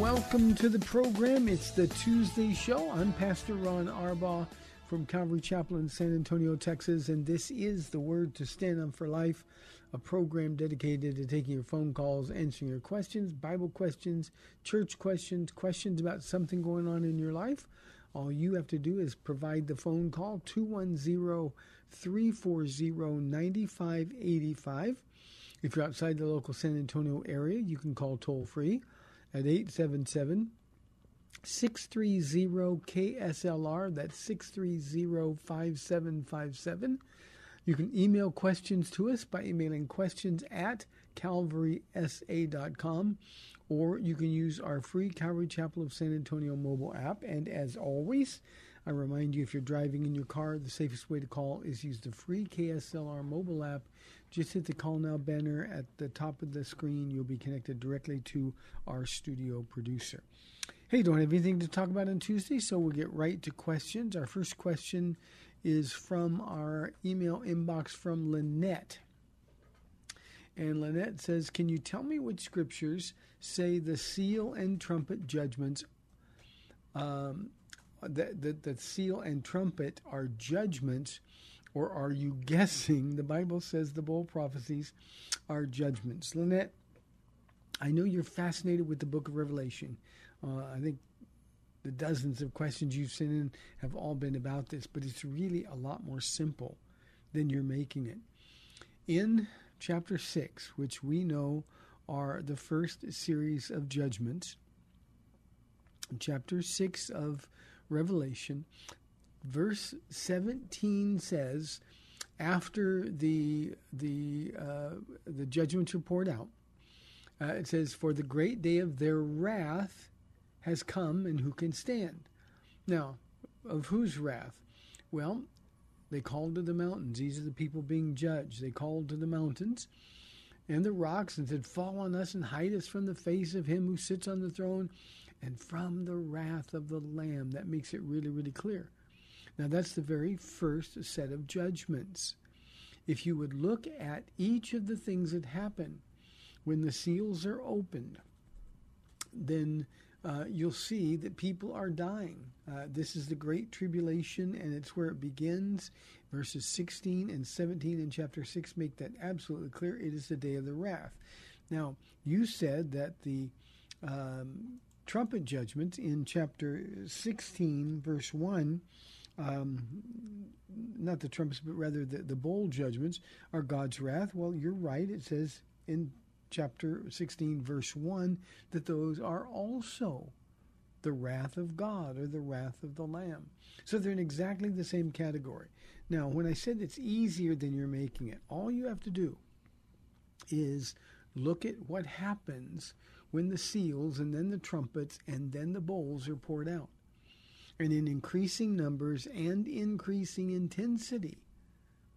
Welcome to the program. It's the Tuesday show. I'm Pastor Ron Arbaugh from Calvary Chapel in San Antonio, Texas, and this is the Word to Stand On for Life, a program dedicated to taking your phone calls, answering your questions, Bible questions, church questions, questions about something going on in your life. All you have to do is provide the phone call 210 340 9585. If you're outside the local San Antonio area, you can call toll free at 877 630 KSLR. That's 630 5757. You can email questions to us by emailing questions at calvarysa.com or you can use our free Calvary Chapel of San Antonio mobile app. And as always, I remind you if you're driving in your car, the safest way to call is use the free KSLR mobile app. Just hit the call now banner at the top of the screen. You'll be connected directly to our studio producer. Hey, don't have anything to talk about on Tuesday, so we'll get right to questions. Our first question is from our email inbox from Lynette. And Lynette says, Can you tell me which scriptures say the seal and trumpet judgments, um, that, that, that seal and trumpet are judgments, or are you guessing the Bible says the bowl prophecies are judgments? Lynette, I know you're fascinated with the book of Revelation. Uh, I think the dozens of questions you've sent in have all been about this, but it's really a lot more simple than you're making it. In chapter 6, which we know are the first series of judgments, chapter 6 of Revelation, verse 17 says, after the the uh, the judgments are poured out, uh, it says, "For the great day of their wrath has come, and who can stand?" Now, of whose wrath? Well, they called to the mountains. These are the people being judged. They called to the mountains and the rocks and said, Fall on us and hide us from the face of him who sits on the throne and from the wrath of the Lamb. That makes it really, really clear. Now, that's the very first set of judgments. If you would look at each of the things that happen when the seals are opened, then uh, you'll see that people are dying. Uh, this is the Great Tribulation, and it's where it begins. Verses 16 and 17 in chapter 6 make that absolutely clear. It is the day of the wrath. Now, you said that the um, trumpet judgments in chapter 16, verse 1, um, not the trumpets, but rather the, the bowl judgments, are God's wrath. Well, you're right. It says in chapter 16, verse 1, that those are also the wrath of God or the wrath of the Lamb. So they're in exactly the same category. Now, when I said it's easier than you're making it, all you have to do is look at what happens when the seals and then the trumpets and then the bowls are poured out. And in increasing numbers and increasing intensity,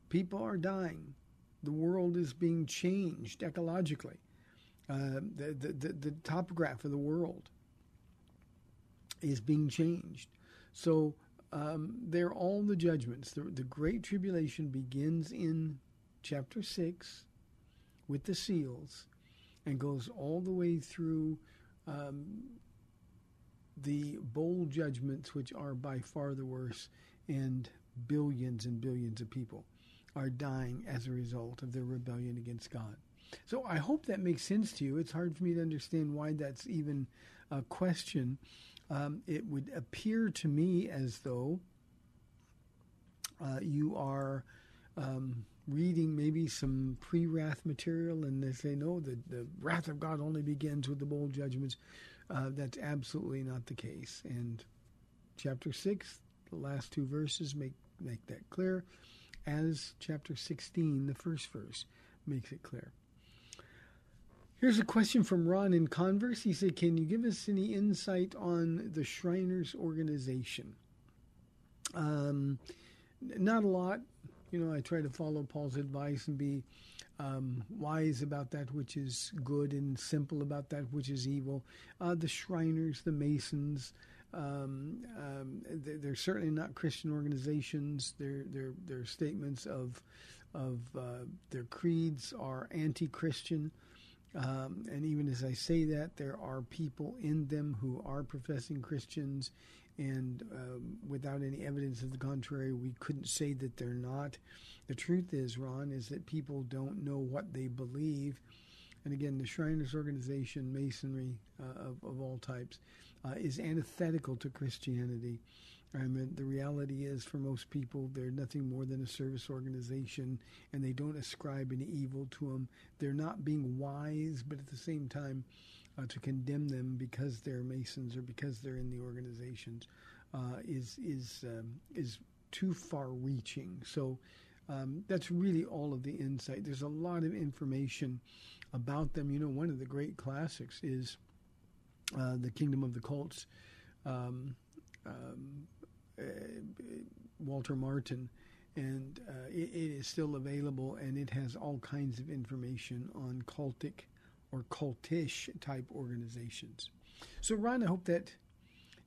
people are dying. The world is being changed ecologically. Uh, the, the, the, the topograph of the world is being changed. So um, they're all the judgments. The, the Great Tribulation begins in chapter 6 with the seals and goes all the way through um, the bowl judgments, which are by far the worst, and billions and billions of people are dying as a result of their rebellion against God. So I hope that makes sense to you. It's hard for me to understand why that's even a question. Um, it would appear to me as though uh, you are um, reading maybe some pre wrath material and they say, no, the, the wrath of God only begins with the bowl judgments. Uh, that's absolutely not the case. And chapter 6, the last two verses make, make that clear, as chapter 16, the first verse, makes it clear. Here's a question from Ron in Converse. He said, Can you give us any insight on the Shriners organization? Um, not a lot. You know, I try to follow Paul's advice and be um, wise about that which is good and simple about that which is evil. Uh, the Shriners, the Masons, um, um, they're, they're, certainly not Christian organizations. Their their their statements of of uh, their creeds are anti-Christian. Um, and even as I say that, there are people in them who are professing Christians, and um, without any evidence of the contrary, we couldn't say that they're not. The truth is, Ron, is that people don't know what they believe. And again, the Shriners organization, Masonry uh, of, of all types, uh, is antithetical to Christianity. I mean, the reality is, for most people, they're nothing more than a service organization, and they don't ascribe any evil to them. They're not being wise, but at the same time, uh, to condemn them because they're Masons or because they're in the organizations uh, is is um, is too far-reaching. So um, that's really all of the insight. There's a lot of information about them. You know, one of the great classics is uh, the Kingdom of the Cults. Um, um, uh, Walter Martin, and uh, it, it is still available, and it has all kinds of information on cultic or cultish type organizations. So, Ron, I hope that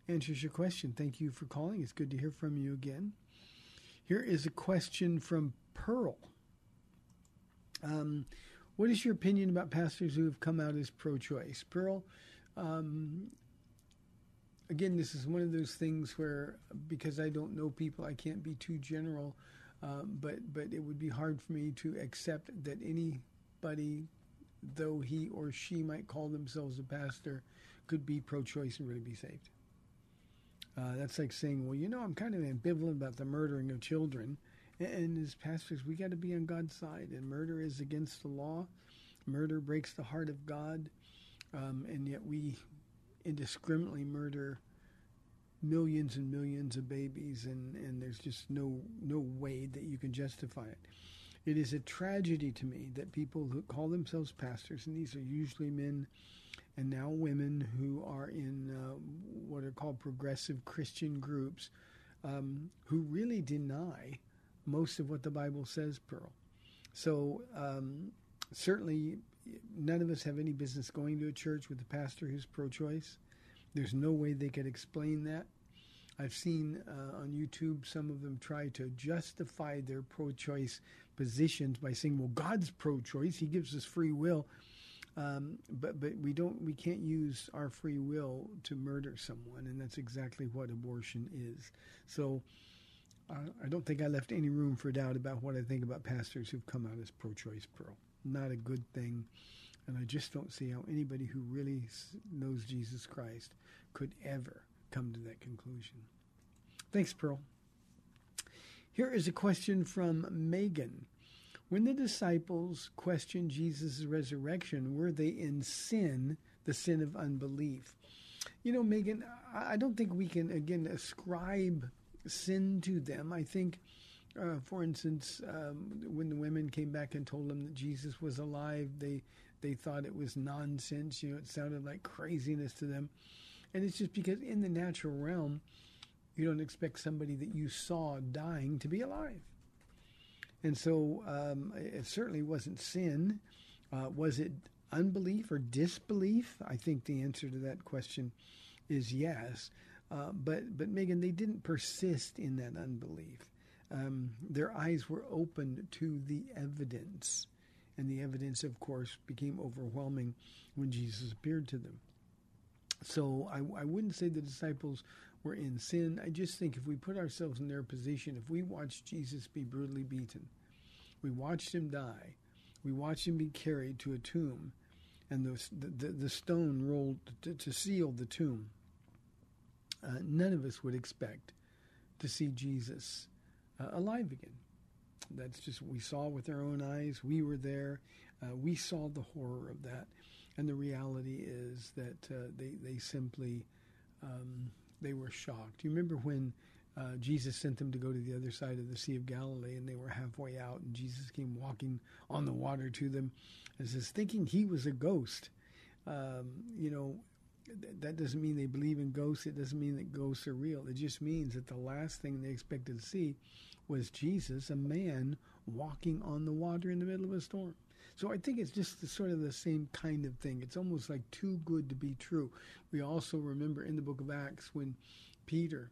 answers your question. Thank you for calling. It's good to hear from you again. Here is a question from Pearl. Um, what is your opinion about pastors who have come out as pro choice? Pearl, um, again, this is one of those things where because I don't know people, I can't be too general. Um, but but it would be hard for me to accept that anybody, though he or she might call themselves a pastor, could be pro-choice and really be saved. Uh, that's like saying, well, you know, I'm kind of ambivalent about the murdering of children. And, and as pastors, we got to be on God's side. And murder is against the law. Murder breaks the heart of God. Um, and yet we indiscriminately murder millions and millions of babies, and, and there's just no no way that you can justify it. It is a tragedy to me that people who call themselves pastors, and these are usually men and now women who are in uh, what are called progressive Christian groups, um, who really deny most of what the Bible says, Pearl. So um, certainly none of us have any business going to a church with a pastor who's pro choice. There's no way they could explain that. I've seen uh, on YouTube some of them try to justify their pro choice positions by saying, well, God's pro choice, He gives us free will. Um, but but we don't we can't use our free will to murder someone, and that's exactly what abortion is. So uh, I don't think I left any room for doubt about what I think about pastors who've come out as pro-choice. Pearl, not a good thing, and I just don't see how anybody who really knows Jesus Christ could ever come to that conclusion. Thanks, Pearl. Here is a question from Megan. When the disciples questioned Jesus' resurrection, were they in sin, the sin of unbelief? You know, Megan, I don't think we can, again, ascribe sin to them. I think, uh, for instance, um, when the women came back and told them that Jesus was alive, they they thought it was nonsense. You know, it sounded like craziness to them. And it's just because in the natural realm, you don't expect somebody that you saw dying to be alive. And so um, it certainly wasn't sin. Uh, was it unbelief or disbelief? I think the answer to that question is yes. Uh, but but Megan, they didn't persist in that unbelief. Um, their eyes were opened to the evidence, and the evidence, of course, became overwhelming when Jesus appeared to them. So I, I wouldn't say the disciples were in sin. I just think if we put ourselves in their position, if we watched Jesus be brutally beaten, we watched him die, we watched him be carried to a tomb, and the, the, the stone rolled to, to seal the tomb, uh, none of us would expect to see Jesus uh, alive again. That's just what we saw with our own eyes. We were there. Uh, we saw the horror of that. And the reality is that uh, they, they simply um, they were shocked. You remember when uh, Jesus sent them to go to the other side of the Sea of Galilee, and they were halfway out, and Jesus came walking on the water to them, and says, thinking he was a ghost. Um, you know, th- that doesn't mean they believe in ghosts. It doesn't mean that ghosts are real. It just means that the last thing they expected to see was Jesus, a man walking on the water in the middle of a storm. So I think it's just the, sort of the same kind of thing. It's almost like too good to be true. We also remember in the book of Acts when Peter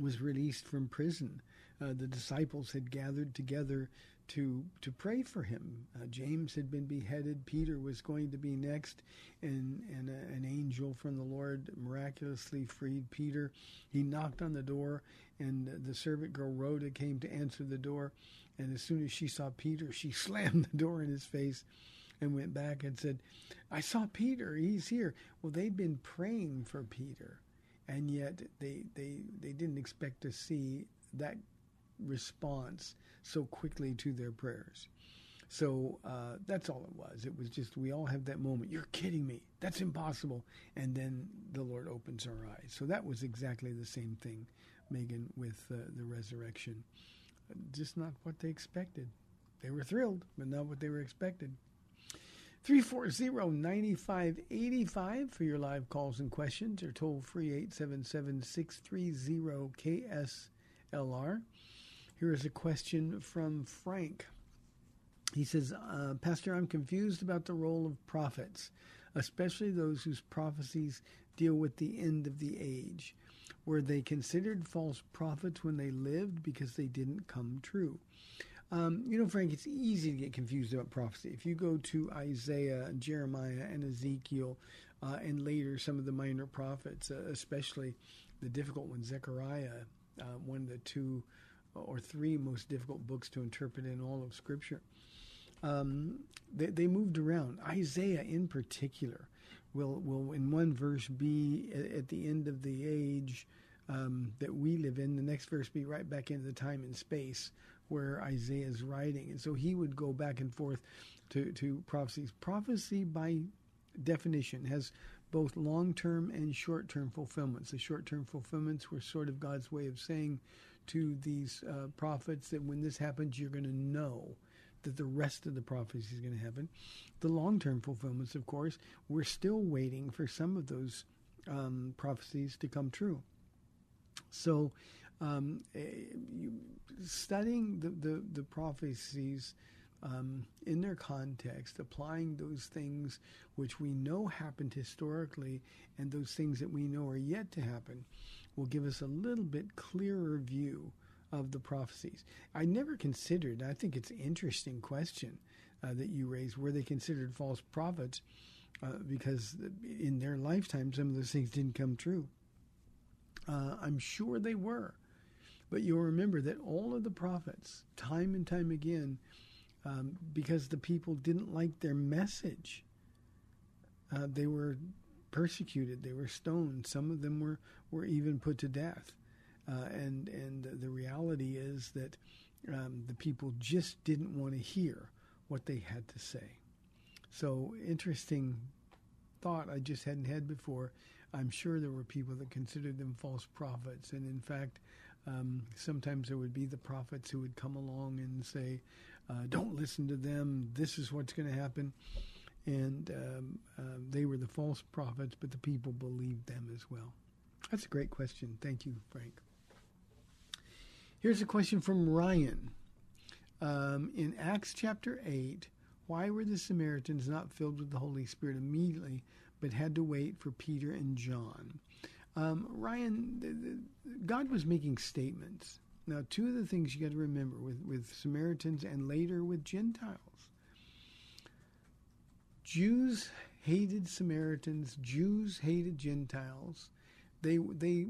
was released from prison, uh, the disciples had gathered together to to pray for him. Uh, James had been beheaded. Peter was going to be next, and and a, an angel from the Lord miraculously freed Peter. He knocked on the door, and the servant girl Rhoda came to answer the door. And as soon as she saw Peter, she slammed the door in his face and went back and said, I saw Peter, he's here. Well, they'd been praying for Peter, and yet they, they, they didn't expect to see that response so quickly to their prayers. So uh, that's all it was. It was just we all have that moment. You're kidding me. That's impossible. And then the Lord opens our eyes. So that was exactly the same thing, Megan, with uh, the resurrection just not what they expected. They were thrilled, but not what they were expected. 340-9585 for your live calls and questions or toll free 877-630-KSLR. Here is a question from Frank. He says, uh, Pastor, I'm confused about the role of prophets, especially those whose prophecies deal with the end of the age. Were they considered false prophets when they lived because they didn't come true? Um, you know, Frank, it's easy to get confused about prophecy. If you go to Isaiah, Jeremiah, and Ezekiel, uh, and later some of the minor prophets, uh, especially the difficult one, Zechariah, uh, one of the two or three most difficult books to interpret in all of Scripture, um, they, they moved around. Isaiah, in particular, will will in one verse be at the end of the age um, that we live in. The next verse be right back into the time and space where Isaiah is writing, and so he would go back and forth to to prophecies. Prophecy, by definition, has both long term and short term fulfillments. The short term fulfillments were sort of God's way of saying to these uh, prophets that when this happens, you're going to know that the rest of the prophecy is going to happen. The long term fulfillments, of course, we're still waiting for some of those um, prophecies to come true. So, um, eh, you, studying the, the, the prophecies um, in their context, applying those things which we know happened historically and those things that we know are yet to happen, will give us a little bit clearer view of the prophecies. I never considered, I think it's an interesting question uh, that you raised, were they considered false prophets? Uh, because in their lifetime, some of those things didn't come true. Uh, I'm sure they were. But you'll remember that all of the prophets, time and time again, um, because the people didn't like their message, uh, they were persecuted, they were stoned. Some of them were, were even put to death. Uh, and and the reality is that um, the people just didn't want to hear what they had to say. So interesting thought I just hadn't had before. I'm sure there were people that considered them false prophets, and in fact, um, sometimes there would be the prophets who would come along and say, uh, "Don't listen to them. This is what's going to happen." And um, uh, they were the false prophets, but the people believed them as well. That's a great question. Thank you, Frank. Here's a question from Ryan. Um, in Acts chapter 8, why were the Samaritans not filled with the Holy Spirit immediately, but had to wait for Peter and John? Um, Ryan, the, the, God was making statements. Now, two of the things you got to remember with, with Samaritans and later with Gentiles Jews hated Samaritans, Jews hated Gentiles. They, they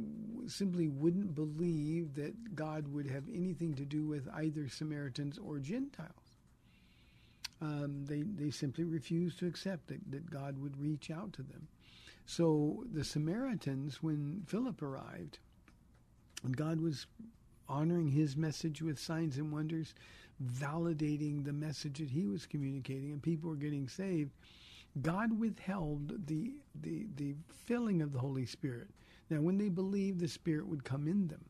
simply wouldn't believe that God would have anything to do with either Samaritans or Gentiles. Um, they, they simply refused to accept that, that God would reach out to them. So the Samaritans, when Philip arrived, and God was honoring his message with signs and wonders, validating the message that he was communicating, and people were getting saved, God withheld the, the, the filling of the Holy Spirit. Now, when they believed, the Spirit would come in them.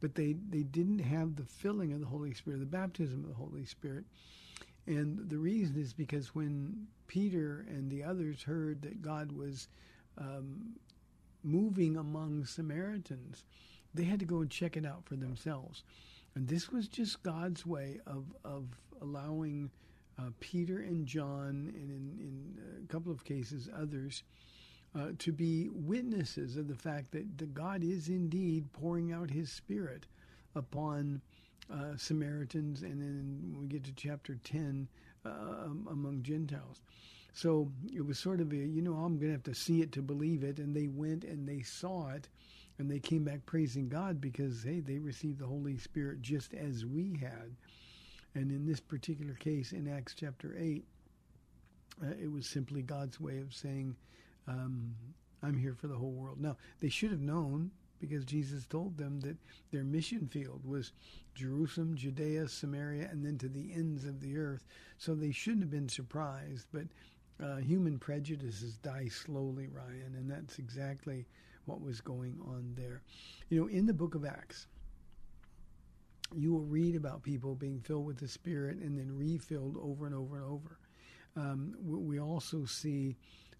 But they, they didn't have the filling of the Holy Spirit, the baptism of the Holy Spirit. And the reason is because when Peter and the others heard that God was um, moving among Samaritans, they had to go and check it out for themselves. And this was just God's way of, of allowing uh, Peter and John, and in, in a couple of cases others, uh, to be witnesses of the fact that the God is indeed pouring out His Spirit upon uh, Samaritans, and then we get to chapter 10, uh, among Gentiles. So it was sort of a, you know, I'm going to have to see it to believe it. And they went and they saw it, and they came back praising God because, hey, they received the Holy Spirit just as we had. And in this particular case, in Acts chapter 8, uh, it was simply God's way of saying, um, I'm here for the whole world. Now, they should have known because Jesus told them that their mission field was Jerusalem, Judea, Samaria, and then to the ends of the earth. So they shouldn't have been surprised. But uh, human prejudices die slowly, Ryan, and that's exactly what was going on there. You know, in the book of Acts, you will read about people being filled with the Spirit and then refilled over and over and over. Um, we also see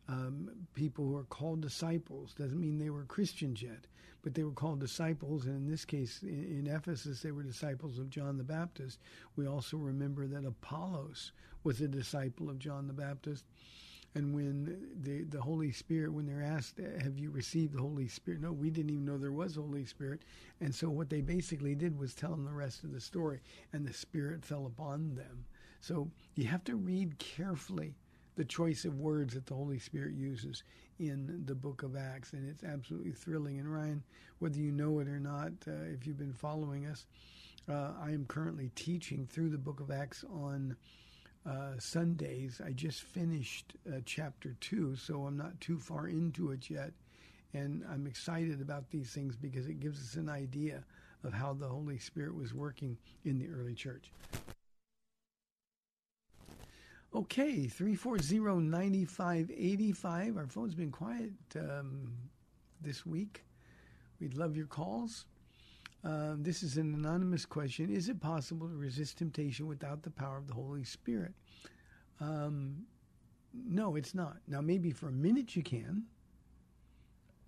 um, people who are called disciples. Doesn't mean they were Christians yet, but they were called disciples. And in this case, in, in Ephesus, they were disciples of John the Baptist. We also remember that Apollos was a disciple of John the Baptist. And when the, the Holy Spirit, when they're asked, Have you received the Holy Spirit? No, we didn't even know there was Holy Spirit. And so what they basically did was tell them the rest of the story, and the Spirit fell upon them. So you have to read carefully the choice of words that the Holy Spirit uses in the book of Acts. And it's absolutely thrilling. And Ryan, whether you know it or not, uh, if you've been following us, uh, I am currently teaching through the book of Acts on uh, Sundays. I just finished uh, chapter two, so I'm not too far into it yet. And I'm excited about these things because it gives us an idea of how the Holy Spirit was working in the early church. Okay, 340 9585. Our phone's been quiet um, this week. We'd love your calls. Um, this is an anonymous question. Is it possible to resist temptation without the power of the Holy Spirit? Um, no, it's not. Now, maybe for a minute you can.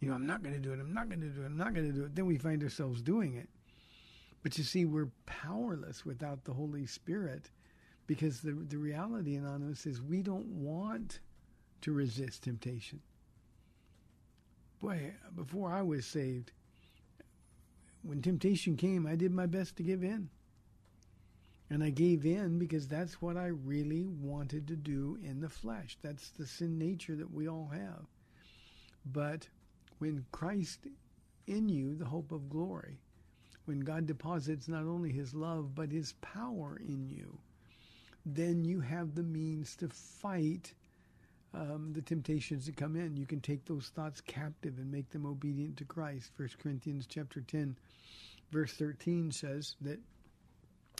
You know, I'm not going to do it. I'm not going to do it. I'm not going to do it. Then we find ourselves doing it. But you see, we're powerless without the Holy Spirit because the, the reality, Anonymous, is we don't want to resist temptation. Boy, before I was saved, when temptation came, I did my best to give in. And I gave in because that's what I really wanted to do in the flesh. That's the sin nature that we all have. But when Christ in you, the hope of glory, when God deposits not only his love, but his power in you, then you have the means to fight um, the temptations that come in. You can take those thoughts captive and make them obedient to Christ. First Corinthians chapter 10, verse 13 says that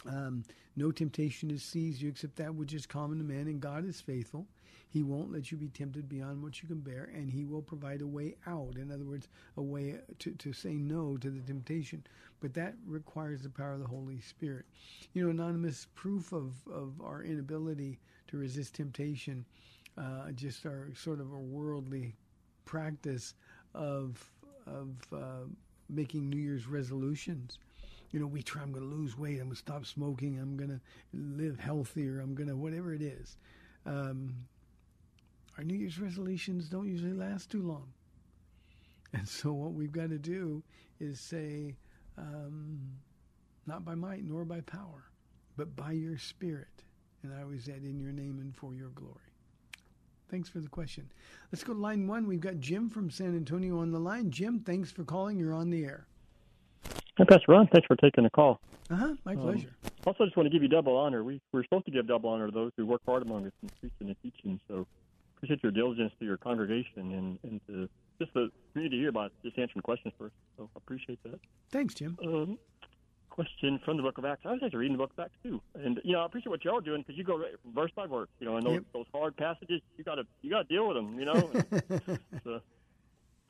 um, no temptation has seized you except that which is common to man, and God is faithful. He won't let you be tempted beyond what you can bear, and He will provide a way out. In other words, a way to, to say no to the temptation. But that requires the power of the Holy Spirit. You know, anonymous proof of, of our inability to resist temptation uh, just our sort of a worldly practice of of uh, making New Year's resolutions. You know, we try. I'm going to lose weight. I'm going to stop smoking. I'm going to live healthier. I'm going to whatever it is. Um, our New Year's resolutions don't usually last too long. And so what we've got to do is say, um, not by might nor by power, but by your spirit. And I always add in your name and for your glory. Thanks for the question. Let's go to line one. We've got Jim from San Antonio on the line. Jim, thanks for calling. You're on the air. Pastor Ron, thanks for taking the call. Uh huh. My Um, pleasure. Also, I just want to give you double honor. We, we're supposed to give double honor to those who work hard among us in preaching and teaching. So appreciate your diligence to your congregation and, and to just the, to hear about just answering questions first. So appreciate that. Thanks, Jim. Um, question from the Book of Acts. I was actually reading the Book of Acts too, and you know I appreciate what y'all are doing because you go verse by verse. You know, and those, Yep. those hard passages, you got to you got to deal with them. You know. so,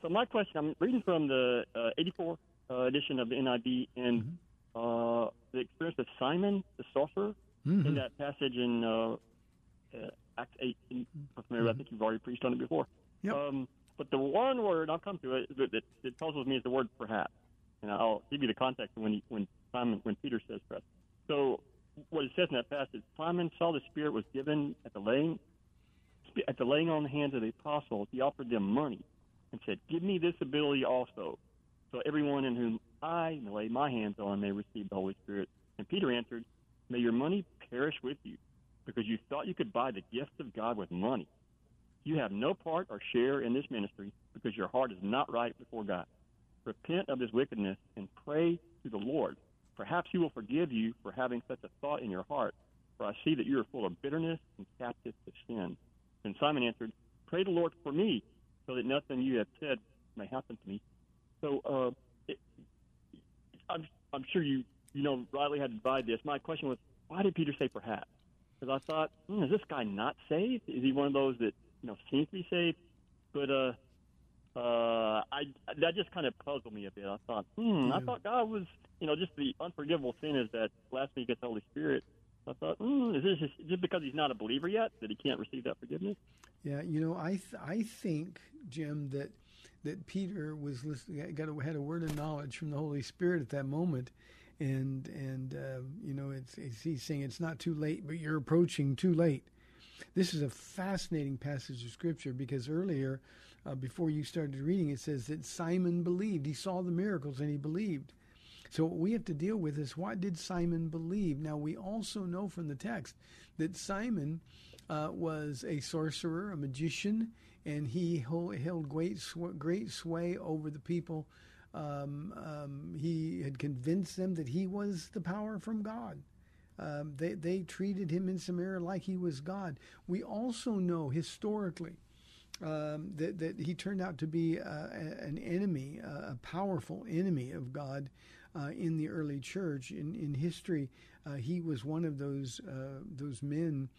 so my question, I'm reading from the uh, 84 uh, edition of the NIV, and Mm-hmm. uh, the experience of Simon the sorcerer Mm-hmm. in that passage in uh, uh, Acts 8. In, maybe I think you've already preached on it before. Mm-hmm. Yep. Um, but the one word I'll come to it that, that, that puzzles me is the word perhaps, and I'll give you the context when he, when Simon when Peter says perhaps. So what it says in that passage, Simon saw the Spirit was given at the laying at the laying on the hands of the apostles. He offered them money and said, "Give me this ability also, so everyone in whom I lay my hands on may receive the Holy Spirit." And Peter answered, "May your money perish with you, because you thought you could buy the gift of God with money. You have no part or share in this ministry, because your heart is not right before God. Repent of this wickedness and pray to the Lord. Perhaps He will forgive you for having such a thought in your heart. For I see that you are full of bitterness and captive to sin." And Simon answered, "Pray the Lord for me, so that nothing you have said may happen to me." So, uh, it, I'm I'm sure you you know Riley had to divide this. My question was, why did Peter say perhaps? Because I thought, hmm, is this guy not saved? Is he one of those that you know seems to be saved? But uh, uh, I that just kind of puzzled me a bit. I thought, hmm, I thought God was you know just the unforgivable sin is that blasphemy against the Holy Spirit. I thought, hmm, is this just, just because he's not a believer yet that he can't receive that forgiveness? Yeah, you know, I th- I think Jim that that Peter was listening, got a, had a word of knowledge from the Holy Spirit at that moment, and and uh, you know, it's, it's he's saying it's not too late, but you're approaching too late. This is a fascinating passage of scripture because earlier, uh, before you started reading, it says that Simon believed. He saw the miracles and he believed. So what we have to deal with is what did Simon believe? Now we also know from the text that Simon uh, was a sorcerer, a magician, and he held, great great sway over the people. Um, um, he had convinced them that he was the power from God. Um, they they treated him in Samaria like he was God. We also know historically um, that that he turned out to be uh, an enemy, uh, a powerful enemy of God uh, in the early church. In in history, uh, he was one of those uh, those men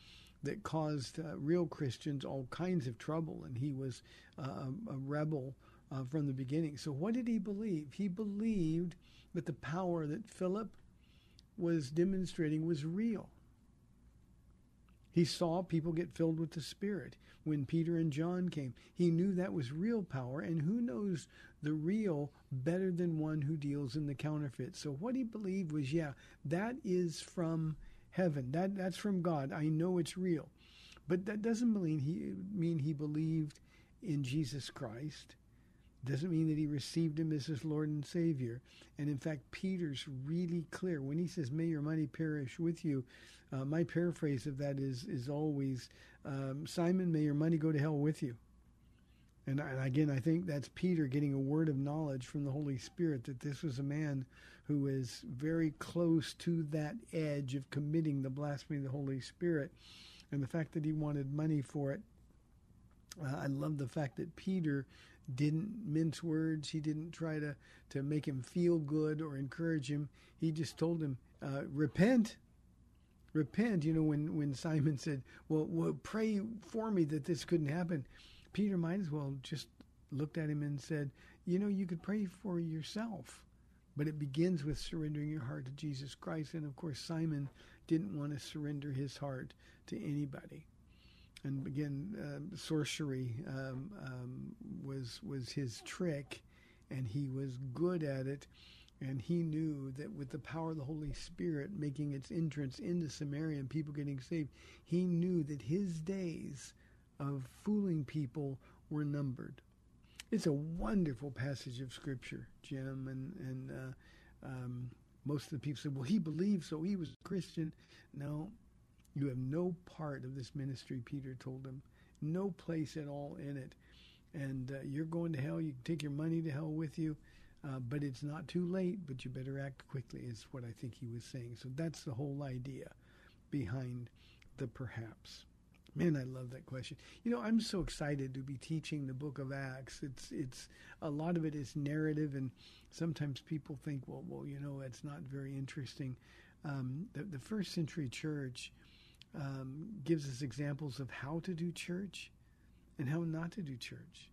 that caused uh, real Christians all kinds of trouble, and he was uh, a, a rebel uh, from the beginning. So, what did he believe? He believed that the power that Philip was demonstrating was real. He saw people get filled with the Spirit when Peter and John came. He knew that was real power, and who knows the real better than one who deals in the counterfeit. So what he believed was, yeah, that is from heaven. That that's from God. I know it's real. But that doesn't mean he mean he believed in Jesus Christ. Doesn't mean that he received him as his Lord and Savior. And in fact, Peter's really clear when he says, "May your money perish with you." Uh, my paraphrase of that is is always, um, "Simon, may your money go to hell with you." And, again, I think that's Peter getting a word of knowledge from the Holy Spirit that this was a man who is very close to that edge of committing the blasphemy of the Holy Spirit, and the fact that he wanted money for it. Uh, I love the fact that Peter didn't mince words. He didn't try to, to make him feel good or encourage him. He just told him, uh, repent. Repent. You know, when, when Simon said, well, well, pray for me that this couldn't happen, Peter might as well just looked at him and said, you know, you could pray for yourself. But it begins with surrendering your heart to Jesus Christ. And of course, Simon didn't want to surrender his heart to anybody and again, um, sorcery um, um, was was his trick, and he was good at it. And he knew that with the power of the Holy Spirit making its entrance into Samaria and people getting saved, he knew that his days of fooling people were numbered. It's a wonderful passage of scripture, Jim, and and uh, um, most of the people said, "Well, he believed, so he was a Christian." No, you have no part of this ministry. Peter told him, no place at all in it, and uh, you're going to hell. You can take your money to hell with you. Uh, but it's not too late, but you better act quickly, is what I think he was saying. So that's the whole idea behind the perhaps. Man, I love that question. You know, I'm so excited to be teaching the book of Acts. It's it's a lot of it is narrative, and sometimes people think, well, well, you know, it's not very interesting. Um, the, the first century church um, gives us examples of how to do church and how not to do church.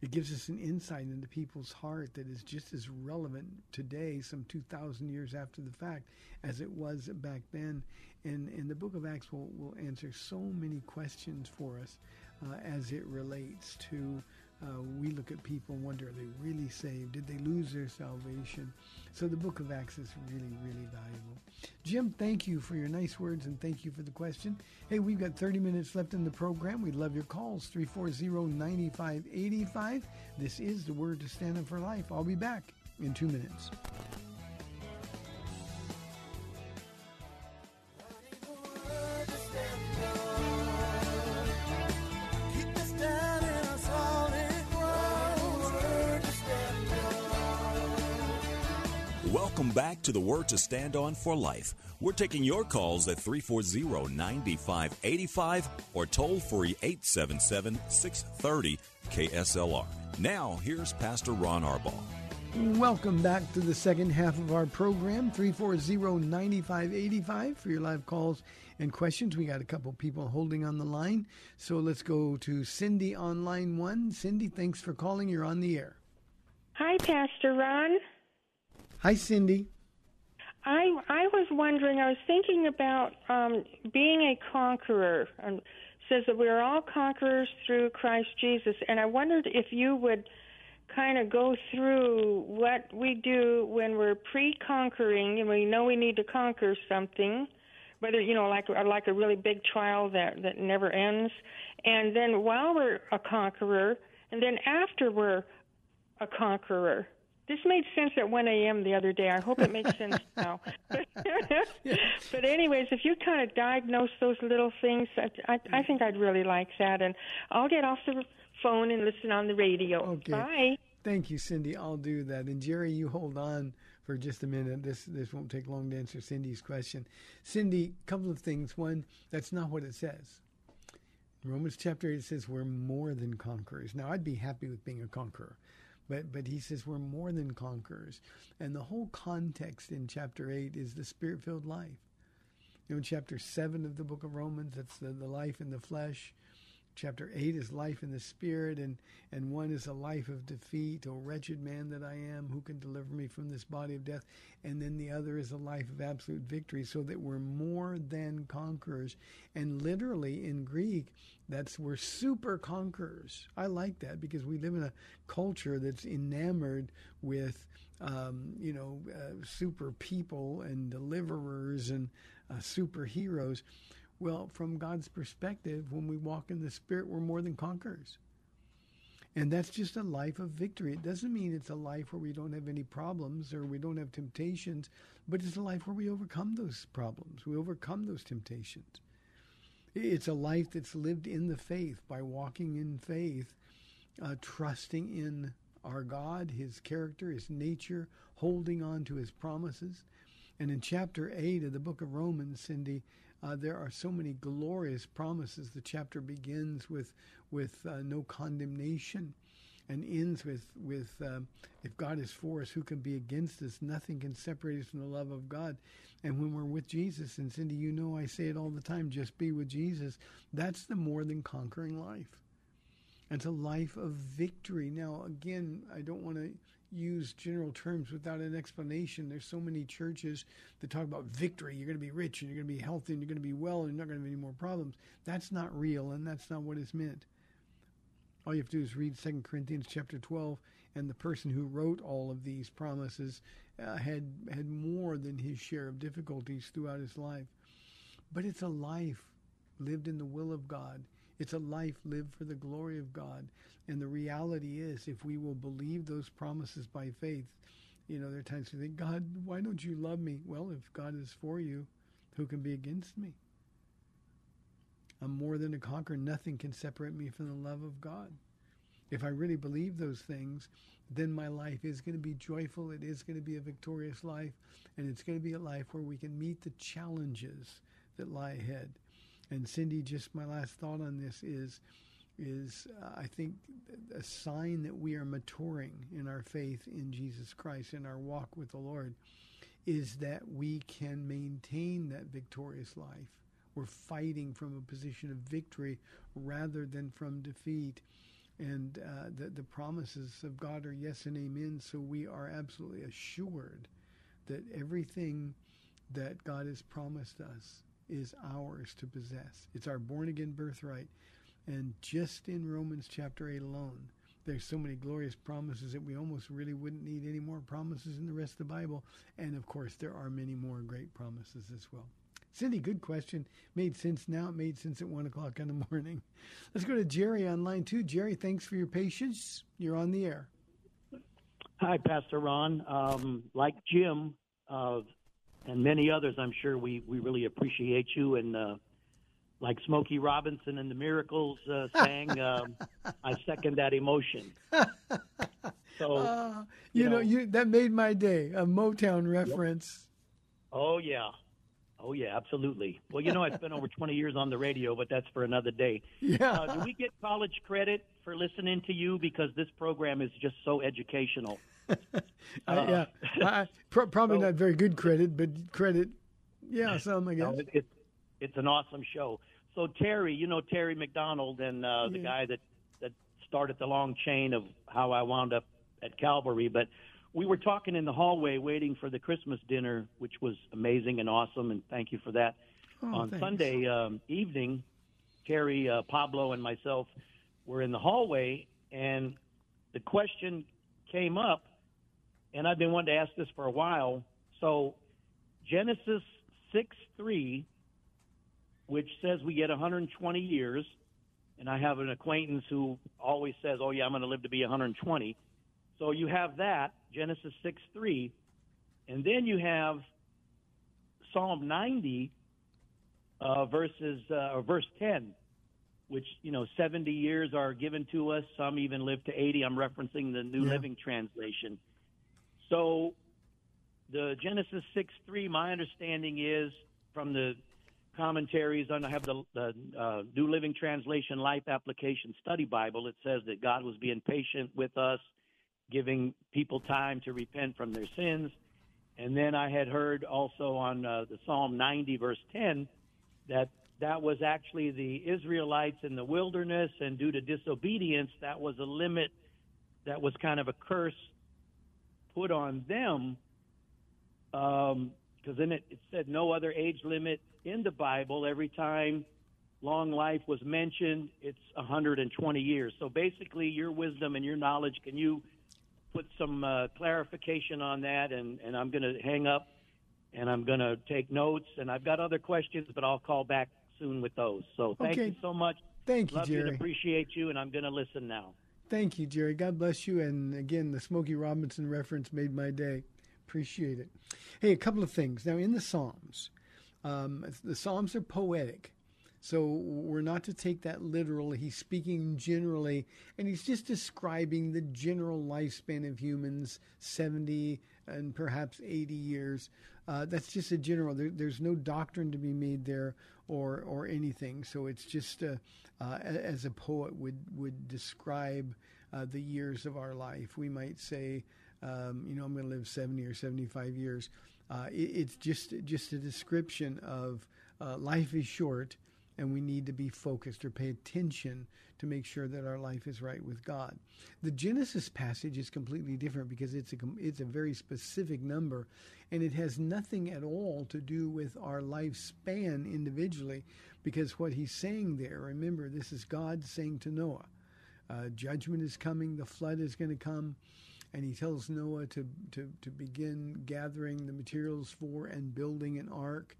It gives us an insight into people's heart that is just as relevant today, some 2,000 years after the fact, as it was back then. And, and the book of Acts will, will answer so many questions for us uh, as it relates to uh, we look at people and wonder, are they really saved? Did they lose their salvation? So the book of Acts is really, really valuable. Jim, thank you for your nice words and thank you for the question. Hey, we've got 30 minutes left in the program. We'd love your calls, 340-9585. This is the Word to Stand Up for Life. I'll be back in two minutes. Welcome back to the Word to Stand On for Life. We're taking your calls at 340 9585 or toll free 877 630 KSLR. Now, here's Pastor Ron Arbaugh. Welcome back to the second half of our program, 340-9585 for your live calls and questions. We got a couple people holding on the line. So let's go to Cindy on line one. Cindy, thanks for calling. You're on the air. Hi, Pastor Ron. Hi, Cindy. I I was wondering. I was thinking about um, being a conqueror. It says that we are all conquerors through Christ Jesus, and I wondered if you would kind of go through what we do when we're pre-conquering and we know we need to conquer something, whether you know like like a really big trial that that never ends, and then while we're a conqueror, and then after we're a conqueror. This made sense at 1 a.m. the other day. I hope it makes sense now. but anyways, if you kind of diagnose those little things, I, I, I think I'd really like that. And I'll get off the phone and listen on the radio. Okay. Bye. Thank you, Cindy. I'll do that. And Jerry, you hold on for just a minute. This this won't take long to answer Cindy's question. Cindy, a couple of things. One, that's not what it says. In Romans chapter 8 says we're more than conquerors. Now I'd be happy with being a conqueror. But but he says we're more than conquerors. And the whole context in chapter 8 is the spirit-filled life. You know, in chapter 7 of the book of Romans, that's the, the life in the flesh. Chapter 8 is life in the spirit, and, and one is a life of defeat. O wretched man that I am, who can deliver me from this body of death? And then the other is a life of absolute victory, so that we're more than conquerors. And literally in Greek, that's we're super conquerors. I like that because we live in a culture that's enamored with, um, you know, uh, super people and deliverers and uh, superheroes. Well, from God's perspective, when we walk in the Spirit, we're more than conquerors. And that's just a life of victory. It doesn't mean it's a life where we don't have any problems or we don't have temptations, but it's a life where we overcome those problems. We overcome those temptations. It's a life that's lived in the faith by walking in faith, uh, trusting in our God, His character, His nature, holding on to His promises. And in chapter 8 of the book of Romans, Cindy, uh, there are so many glorious promises. The chapter begins with with uh, no condemnation, and ends with with uh, if God is for us, who can be against us? Nothing can separate us from the love of God. And when we're with Jesus, and Cindy, you know I say it all the time: just be with Jesus. That's the more than conquering life. It's a life of victory. Now, again, I don't want to use general terms without an explanation. There's so many churches that talk about victory. You're going to be rich and you're going to be healthy and you're going to be well and you're not going to have any more problems. That's not real and that's not what is meant. All you have to do is read 2 Corinthians chapter 12 and the person who wrote all of these promises uh, had had more than his share of difficulties throughout his life. But it's a life lived in the will of God. It's a life lived for the glory of God. And the reality is, if we will believe those promises by faith, you know, there are times we think, God, why don't you love me? Well, if God is for you, who can be against me? I'm more than a conqueror. Nothing can separate me from the love of God. If I really believe those things, then my life is going to be joyful. It is going to be a victorious life. And it's going to be a life where we can meet the challenges that lie ahead. And Cindy, just my last thought on this is, is uh, I think a sign that we are maturing in our faith in Jesus Christ, in our walk with the Lord, is that we can maintain that victorious life. We're fighting from a position of victory rather than from defeat. And uh, the, the promises of God are yes and amen. So we are absolutely assured that everything that God has promised us is ours to possess. It's our born again birthright. And just in Romans chapter 8 alone, there's so many glorious promises that we almost really wouldn't need any more promises in the rest of the Bible. And of course, there are many more great promises as well. Cindy, good question. Made sense now. It made sense at 1 o'clock in the morning. Let's go to Jerry on line two. Jerry, thanks for your patience. You're on the air. Hi, Pastor Ron. Um, like Jim uh, and many others, I'm sure we, we really appreciate you. And uh, like Smokey Robinson and the Miracles uh, sang, um, I second that emotion. So, Uh, you, you know, know- you that made my day. A Motown reference. oh, yeah. Oh, yeah, absolutely. Well, you know, I spent over 20 years on the radio, but that's for another day. Yeah. Uh, do we get college credit for listening to you? Because this program is just so educational. Uh, yeah. I, pro- probably so- not very good credit, but credit. Yeah, some I guess. No, it, it's it's an awesome show. So Terry, you know Terry McDonald and uh, the Yeah. guy that that started the long chain of how I wound up at Calvary. But we were talking in the hallway waiting for the Christmas dinner, which was amazing and awesome, and thank you for that. Oh, On thanks. Sunday um, evening, Terry, uh, Pablo, and myself were in the hallway, and the question came up, and I've been wanting to ask this for a while. So Genesis 6 3, which says we get 120 years, and I have an acquaintance who always says, Oh, yeah, I'm going to live to be 120. So you have that, Genesis 6 3, and then you have Psalm 90, uh, verses, uh, or verse 10, which, you know, 70 years are given to us. Some even live to 80. I'm referencing the New Yeah. Living Translation. So the Genesis 6 3, my understanding is from the commentaries, I have the, the uh, New Living Translation Life Application Study Bible. It says that God was being patient with us, giving people time to repent from their sins. And then I had heard also on uh, the Psalm 90, verse 10, that that was actually the Israelites in the wilderness, and due to disobedience, that was a limit that was kind of a curse put on them because then it, it said no other age limit in the Bible. Every time long life was mentioned, it's 120 years. So basically, your wisdom and your knowledge, can you put some uh, clarification on that? And, and I'm going to hang up and I'm going to take notes. And I've got other questions, but I'll call back soon with those. So thank Okay. you so much. Thank you, Love you Jerry. and appreciate you, and I'm going to listen now. Thank you, Jerry. God bless you. And again, the Smokey Robinson reference made my day. Appreciate it. Hey, a couple of things. Now, in the Psalms, um, the Psalms are poetic. So we're not to take that literally. He's speaking generally, and he's just describing the general lifespan of humans 70 and perhaps 80 years. Uh, that's just a general. There, there's no doctrine to be made there or or anything. So it's just uh, uh, as a poet would would describe uh, the years of our life. We might say, um, you know, I'm going to live 70 or 75 years. Uh, it, it's just just a description of uh, life is short, and we need to be focused or pay attention to make sure that our life is right with God. The Genesis passage is completely different because it's a it's a very specific number, and it has nothing at all to do with our lifespan individually, because what he's saying there, remember, this is God saying to Noah, uh, judgment is coming, the flood is going to come, and he tells Noah to, to, to begin gathering the materials for and building an ark.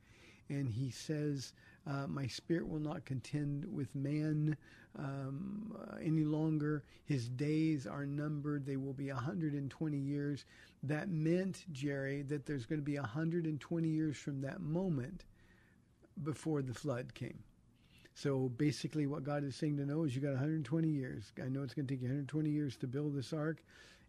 And he says Uh, my spirit will not contend with man um, uh, any longer. His days are numbered. They will be 120 years. That meant, Jerry, that there's going to be 120 years from that moment before the flood came. So basically, what God is saying to Noah is, you got 120 years. I know it's going to take you 120 years to build this ark,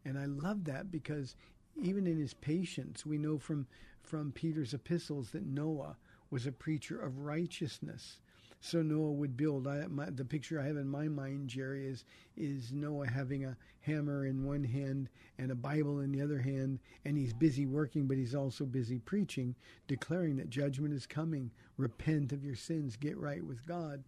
and I love that because even in his patience, we know from from Peter's epistles that Noah was a preacher of righteousness. So Noah would build. I, my, the picture I have in my mind, Jerry, is is Noah having a hammer in one hand and a Bible in the other hand, and he's busy working, but he's also busy preaching, declaring that judgment is coming. Repent of your sins, get right with God.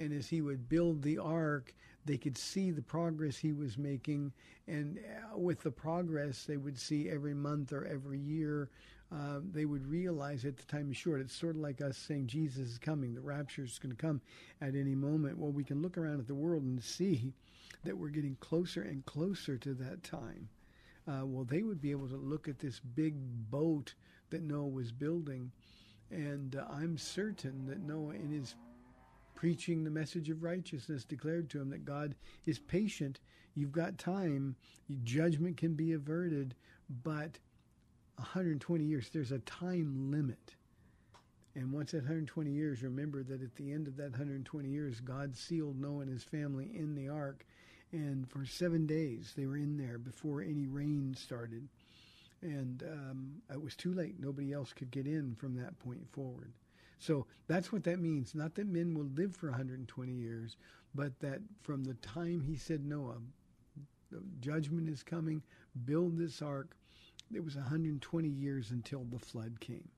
And as he would build the ark, they could see the progress he was making, and uh, with the progress, they would see every month or every year uh, they would realize that the time is short. It's sort of like us saying Jesus is coming, the rapture is going to come at any moment. Well, we can look around at the world and see that we're getting closer and closer to that time. Uh, well, they would be able to look at this big boat that Noah was building, and uh, I'm certain that Noah, in his preaching the message of righteousness, declared to him that God is patient. You've got time. Judgment can be averted, but 120 years, there's a time limit. And once that 120 years, remember that at the end of that 120 years, God sealed Noah and his family in the ark. And for seven days, they were in there before any rain started. And um, it was too late. Nobody else could get in from that point forward. So that's what that means. Not that men will live for 120 years, but that from the time he said, Noah, judgment is coming, build this ark, it was 120 years until the flood came.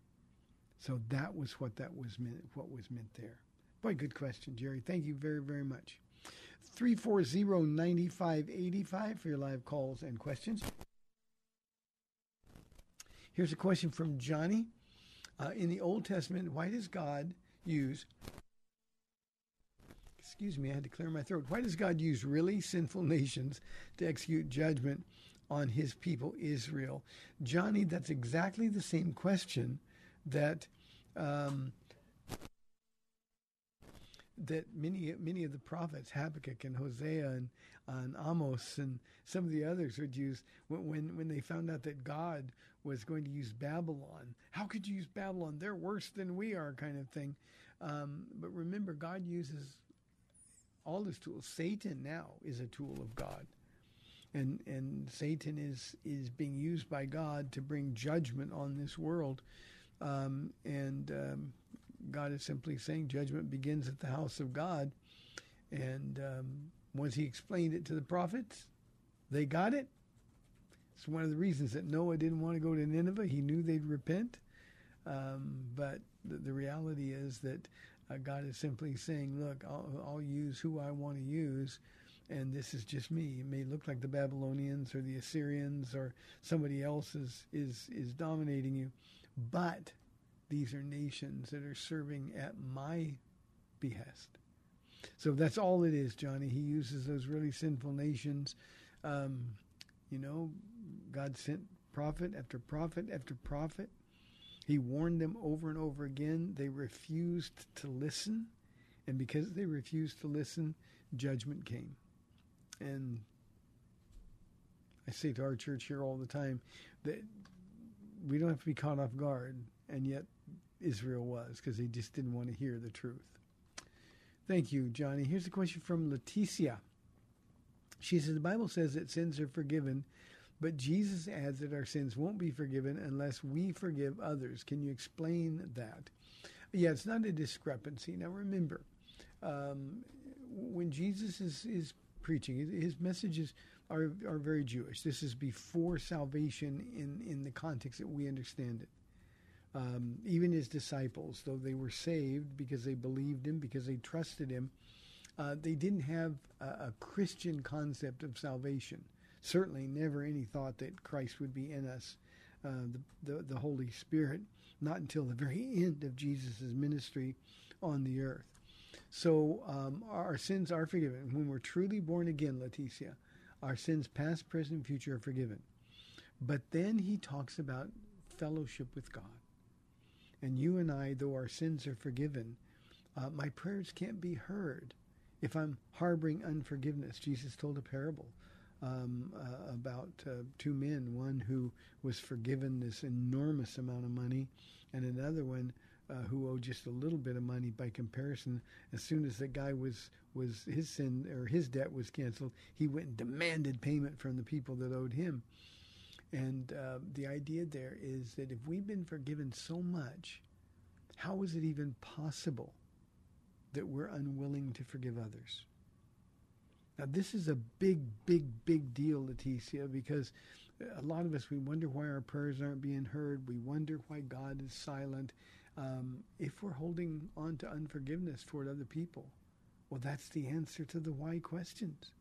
So that was what that was meant. What was meant there. Boy, good question, Jerry. Thank you very, very much. 340-9585 for your live calls and questions. Here's a question from Johnny. Uh, in the Old Testament, why does God use excuse me, I had to clear my throat. Why does God use really sinful nations to execute judgment on his people Israel. Johnny, that's exactly the same question that um, that many many of the prophets, Habakkuk and Hosea and, and Amos and some of the others would use when, when when they found out that God was going to use Babylon. How could you use Babylon? They're worse than we are, kind of thing. Um, but remember, God uses all his tools. Satan now is a tool of God and and Satan is is being used by God to bring judgment on this world, um, and um, God is simply saying judgment begins at the house of God, and um, once He explained it to the prophets, they got it. It's one of the reasons that Noah didn't want to go to Nineveh. He knew they'd repent, um, but the, the, reality is that uh, God is simply saying, "Look, I'll, I'll use who I want to use." And this is just me. It may look like the Babylonians or the Assyrians or somebody else is is is dominating you, but these are nations that are serving at my behest. So that's all it is, Johnny. He uses those really sinful nations. Um, you know, God sent prophet after prophet after prophet. He warned them over and over again. They refused to listen. And because they refused to listen, judgment came. And I say to our church here all the time that we don't have to be caught off guard, and yet Israel was because they just didn't want to hear the truth. Thank you, Johnny. Here's a question from Leticia. She says the Bible says that sins are forgiven, but Jesus adds that our sins won't be forgiven unless we forgive others. Can you explain that? Yeah, it's not a discrepancy. Now remember, um, when Jesus is, is preaching. His messages are are very Jewish. This is before salvation in in the context that we understand it. Um, even his disciples, though they were saved because they believed him, because they trusted him, uh, they didn't have a, a, Christian concept of salvation. Certainly, never any thought that Christ would be in us, uh, the, the, the Holy Spirit, not until the very end of Jesus' ministry on the earth. So um, our sins are forgiven. When we're truly born again, Leticia, our sins past, present, future are forgiven. But then he talks about fellowship with God. And you and I, though our sins are forgiven, Uh, my prayers can't be heard if I'm harboring unforgiveness. Jesus told a parable um, uh, about uh, two men, one who was forgiven this enormous amount of money, and another one uh, who owed just a little bit of money by comparison. As soon as the guy was was his sin or his debt was canceled, he went and demanded payment from the people that owed him. And uh, the idea there is that if we've been forgiven so much, how is it even possible that we're unwilling to forgive others? Now, this is a big, big, big deal, Leticia, because a lot of us, we wonder why our prayers aren't being heard. We wonder why God is silent. Um, if we're holding on to unforgiveness toward other people, well, that's the answer to the why questions.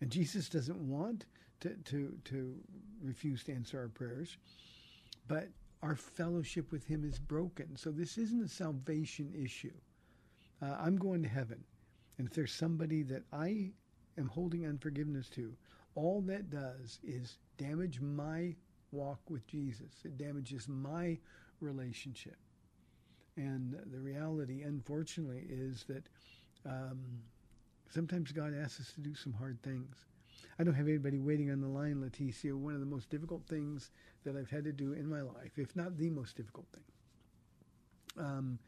And Jesus doesn't want to, to, to refuse to answer our prayers, but our fellowship with Him is broken. So this isn't a salvation issue. Uh, I'm going to heaven. And if there's somebody that I am holding unforgiveness to, all that does is damage my walk with Jesus. It damages my relationship. And the reality, unfortunately, is that um, sometimes God asks us to do some hard things. I don't have anybody waiting on the line, Leticia. One of the most difficult things that I've had to do in my life, if not the most difficult thing, um,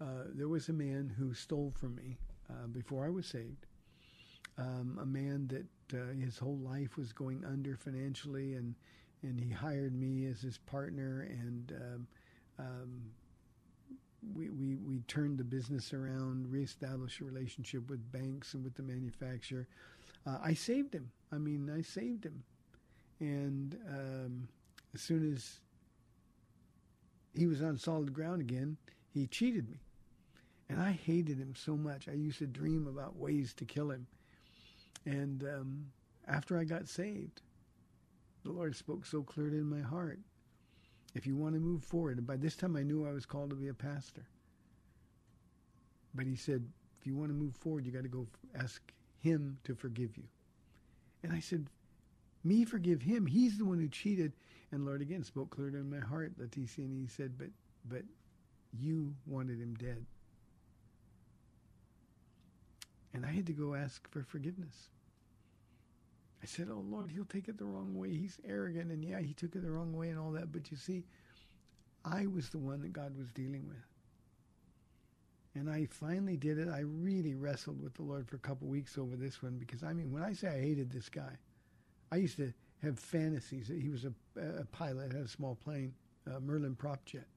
uh, there was a man who stole from me uh, before I was saved. Um, a man that uh, his whole life was going under financially, and and he hired me as his partner, and um, um, we, we, we turned the business around, reestablished a relationship with banks and with the manufacturer. Uh, I saved him. I mean, I saved him. And um, as soon as he was on solid ground again, he cheated me. And I hated him so much. I used to dream about ways to kill him. And um, after I got saved, the Lord spoke so clearly in my heart if you want to move forward. And by this time, I knew I was called to be a pastor. But he said, if you want to move forward, you got to go ask him to forgive you. And I said, me forgive him. He's the one who cheated. And Lord again spoke clearly in my heart, Leticia, and he said, but, but you wanted him dead. And I had to go ask for forgiveness. I said, Oh Lord, he'll take it the wrong way. He's arrogant. And yeah, he took it the wrong way and all that. But you see, I was the one that God was dealing with. And I finally did it. I really wrestled with the Lord for a couple weeks over this one because, I mean, when I say I hated this guy, I used to have fantasies. That he was a, a pilot, had a small plane, a Merlin prop jet.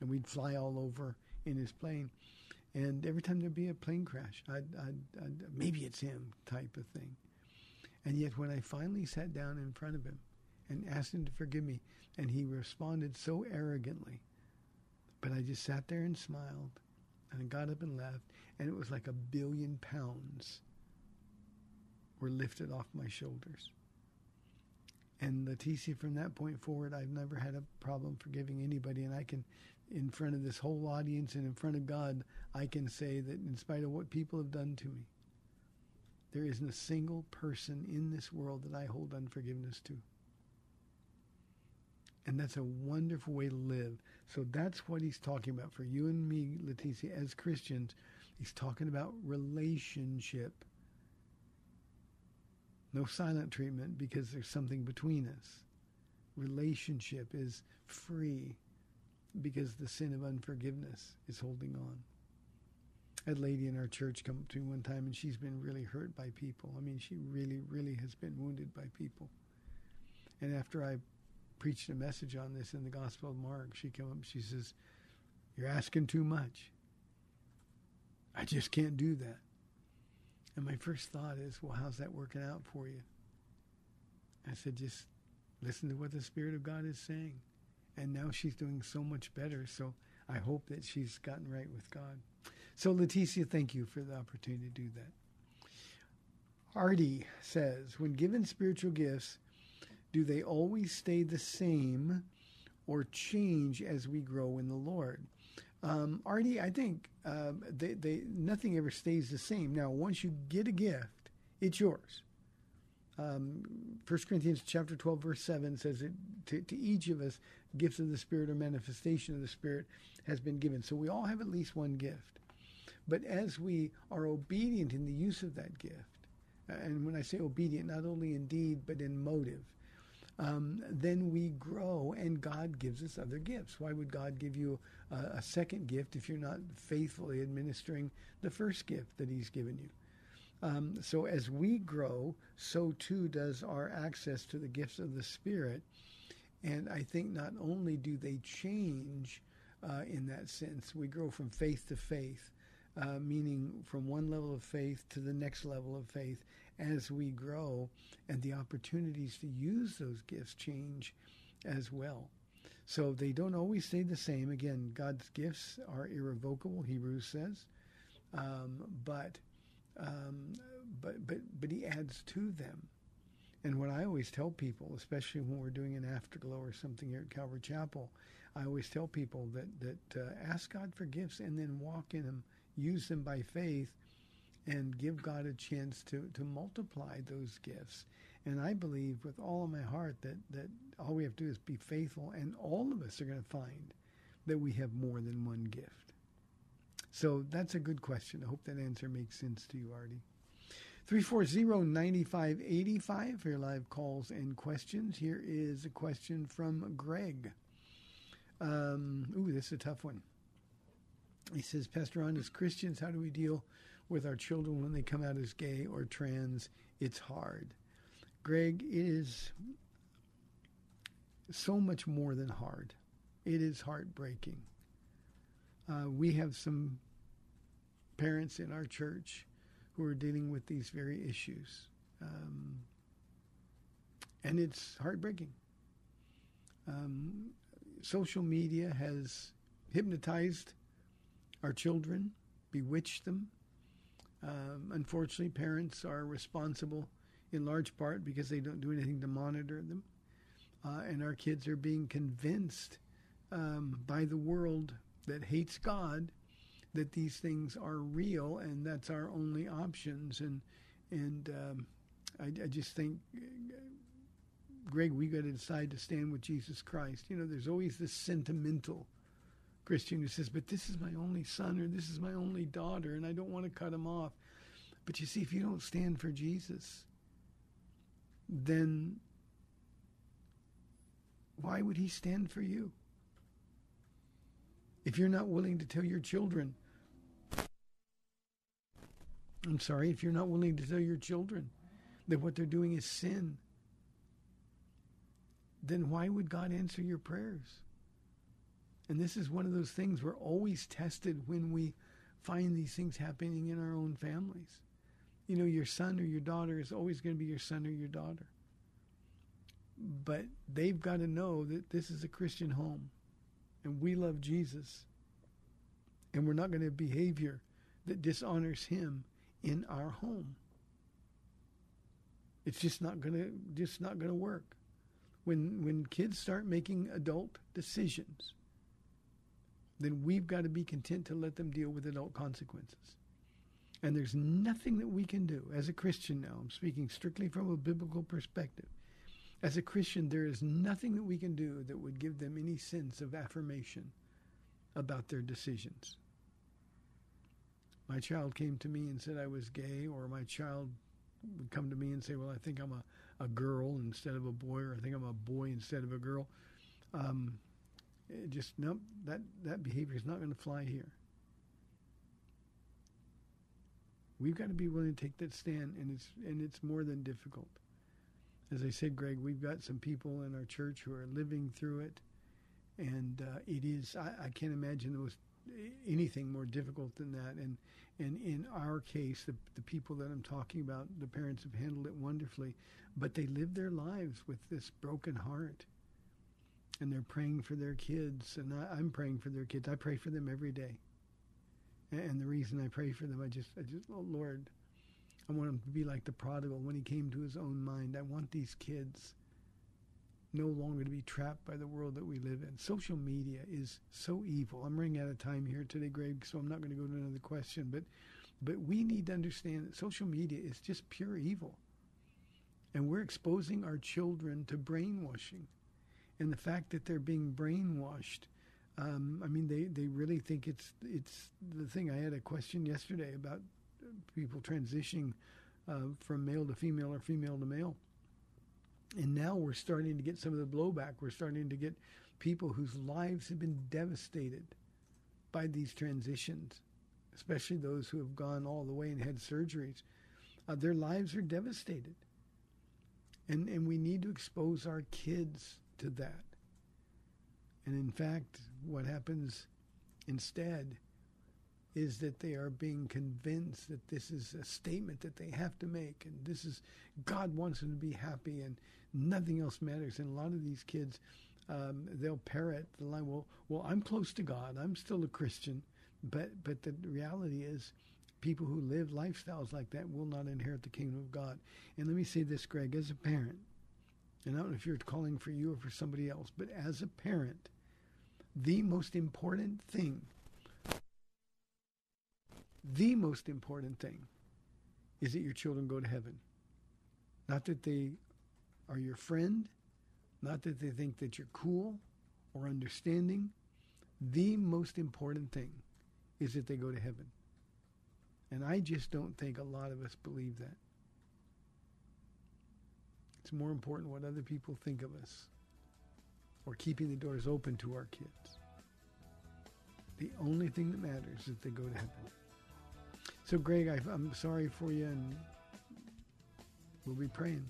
And we'd fly all over in his plane. And every time there'd be a plane crash, I'd, I'd, I'd, maybe it's him type of thing. And yet, when I finally sat down in front of him and asked him to forgive me, and he responded so arrogantly, but I just sat there and smiled, and I got up and left, and it was like a billion pounds were lifted off my shoulders. And Leticia, from that point forward, I've never had a problem forgiving anybody, and I can, in front of this whole audience and in front of God, I can say that in spite of what people have done to me, there isn't a single person in this world that I hold unforgiveness to. And that's a wonderful way to live. So that's what he's talking about for you and me, Leticia, as Christians. He's talking about relationship. No silent treatment because there's something between us. Relationship is free because the sin of unforgiveness is holding on a lady in our church come up to me one time and she's been really hurt by people. I mean, she really, really has been wounded by people. And after I preached a message on this in the Gospel of Mark, she came up she says, You're asking too much. I just can't do that. And my first thought is, Well, how's that working out for you? I said, Just listen to what the Spirit of God is saying. And now she's doing so much better. So I hope that she's gotten right with God. So, Leticia, thank you for the opportunity to do that. Artie says, when given spiritual gifts, do they always stay the same or change as we grow in the Lord? Um, Artie, I think uh, they, they, nothing ever stays the same. Now, once you get a gift, it's yours. Um, 1 Corinthians chapter 12, verse 7 says that to, to each of us, gifts of the Spirit or manifestation of the Spirit has been given. So we all have at least one gift. But as we are obedient in the use of that gift, and when I say obedient, not only in deed, but in motive, um, then we grow and God gives us other gifts. Why would God give you a, a, second gift if you're not faithfully administering the first gift that He's given you? Um, so as we grow, so too does our access to the gifts of the Spirit. And I think not only do they change uh, in that sense, we grow from faith to faith, uh, meaning from one level of faith to the next level of faith as we grow, and the opportunities to use those gifts change as well. So they don't always stay the same. Again, God's gifts are irrevocable, Hebrews says, um, but um, but but but He adds to them. And what I always tell people, especially when we're doing an afterglow or something here at Calvary Chapel, I always tell people that that uh, ask God for gifts and then walk in them, use them by faith, and give God a chance to, to multiply those gifts. And I believe with all of my heart that, that all we have to do is be faithful, and all of us are going to find that we have more than one gift. So that's a good question. I hope that answer makes sense to you, Artie. 340-9585 for your live calls and questions. Here is a question from Greg. Um, ooh, this is a tough one. He says, Pastor Ron, as Christians, how do we deal with our children when they come out as gay or trans, it's hard. Greg, it is so much more than hard. It is heartbreaking. Uh, we have some parents in our church who are dealing with these very issues. Um, and it's heartbreaking. Um, social media has hypnotized our children, bewitch them, um, unfortunately, parents are responsible in large part because they don't do anything to monitor them. Uh, and our kids are being convinced um, by the world that hates God that these things are real and that's our only options. And and um, I, I, just think, Greg, we got to decide to stand with Jesus Christ. You know, there's always this sentimental Christian who says, but this is my only son or this is my only daughter and I don't want to cut him off. But you see, if you don't stand for Jesus, then why would he stand for you? If you're not willing to tell your children, I'm sorry, if you're not willing to tell your children that what they're doing is sin, then why would God answer your prayers? And this is one of those things we're always tested when we find these things happening in our own families. You know, your son or your daughter is always going to be your son or your daughter. But they've got to know that this is a Christian home and we love Jesus. And we're not going to have behavior that dishonors him in our home. It's just not going to just not going to work. When when kids start making adult decisions, then we've got to be content to let them deal with adult consequences. And there's nothing that we can do as a Christian now. I'm speaking strictly from a biblical perspective. As a Christian, there is nothing that we can do that would give them any sense of affirmation about their decisions. My child came to me and said I was gay, or my child would come to me and say, Well, I think I'm a, a girl instead of a boy, or I think I'm a boy instead of a girl. Um, it just nope, that that behavior is not going to fly here. We've got to be willing to take that stand, and it's and it's more than difficult. As I said, Greg, we've got some people in our church who are living through it, and uh, it is I, I can't imagine there was anything more difficult than that. And and in our case, the the people that I'm talking about, the parents have handled it wonderfully, but they live their lives with this broken heart and they're praying for their kids, and I, am praying for their kids. I pray for them every day, and the reason I pray for them, I just, I just, oh Lord, I want them to be like the prodigal when he came to his own mind. I want these kids no longer to be trapped by the world that we live in. Social media is so evil. I'm running out of time here today, Greg, so I'm not going to go to another question, but but we need to understand that social media is just pure evil. And we're exposing our children to brainwashing and the fact that they're being brainwashed Um, I mean, they, they really think it's it's the thing. I had a question yesterday about people transitioning uh, from male to female or female to male, and now we're starting to get some of the blowback. We're starting to get people whose lives have been devastated by these transitions, especially those who have gone all the way and had surgeries. Uh, their lives are devastated, and and we need to expose our kids to that. And in fact, what happens instead is that they are being convinced that this is a statement that they have to make, and this is God wants them to be happy, and nothing else matters. And a lot of these kids, um, they'll parrot the line, "Well, well, I'm close to God. I'm still a Christian," but but the reality is, people who live lifestyles like that will not inherit the kingdom of God. And let me say this, Greg, as a parent, and I don't know if you're calling for you or for somebody else, but as a parent, the most important thing, the most important thing is that your children go to heaven. Not that they are your friend, not that they think that you're cool or understanding. The most important thing is that they go to heaven. And I just don't think a lot of us believe that. It's more important what other people think of us or keeping the doors open to our kids. The only thing that matters is that they go to heaven. So, Greg, I, I'm sorry for you, and we'll be praying.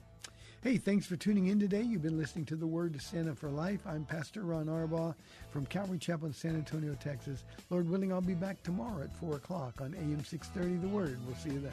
Hey, thanks for tuning in today. You've been listening to The Word to Up for Life. I'm Pastor Ron Arbaugh from Calvary Chapel in San Antonio, Texas. Lord willing, I'll be back tomorrow at 4 o'clock on AM 630 The Word. We'll see you then.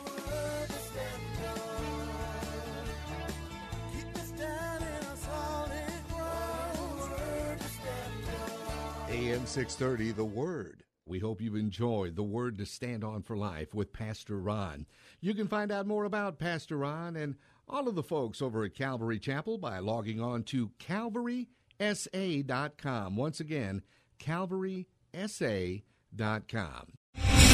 AM 630, The Word. We hope you've enjoyed The Word to Stand On for Life with Pastor Ron. You can find out more about Pastor Ron and all of the folks over at Calvary Chapel by logging on to calvarysa.com. Once again, calvarysa.com.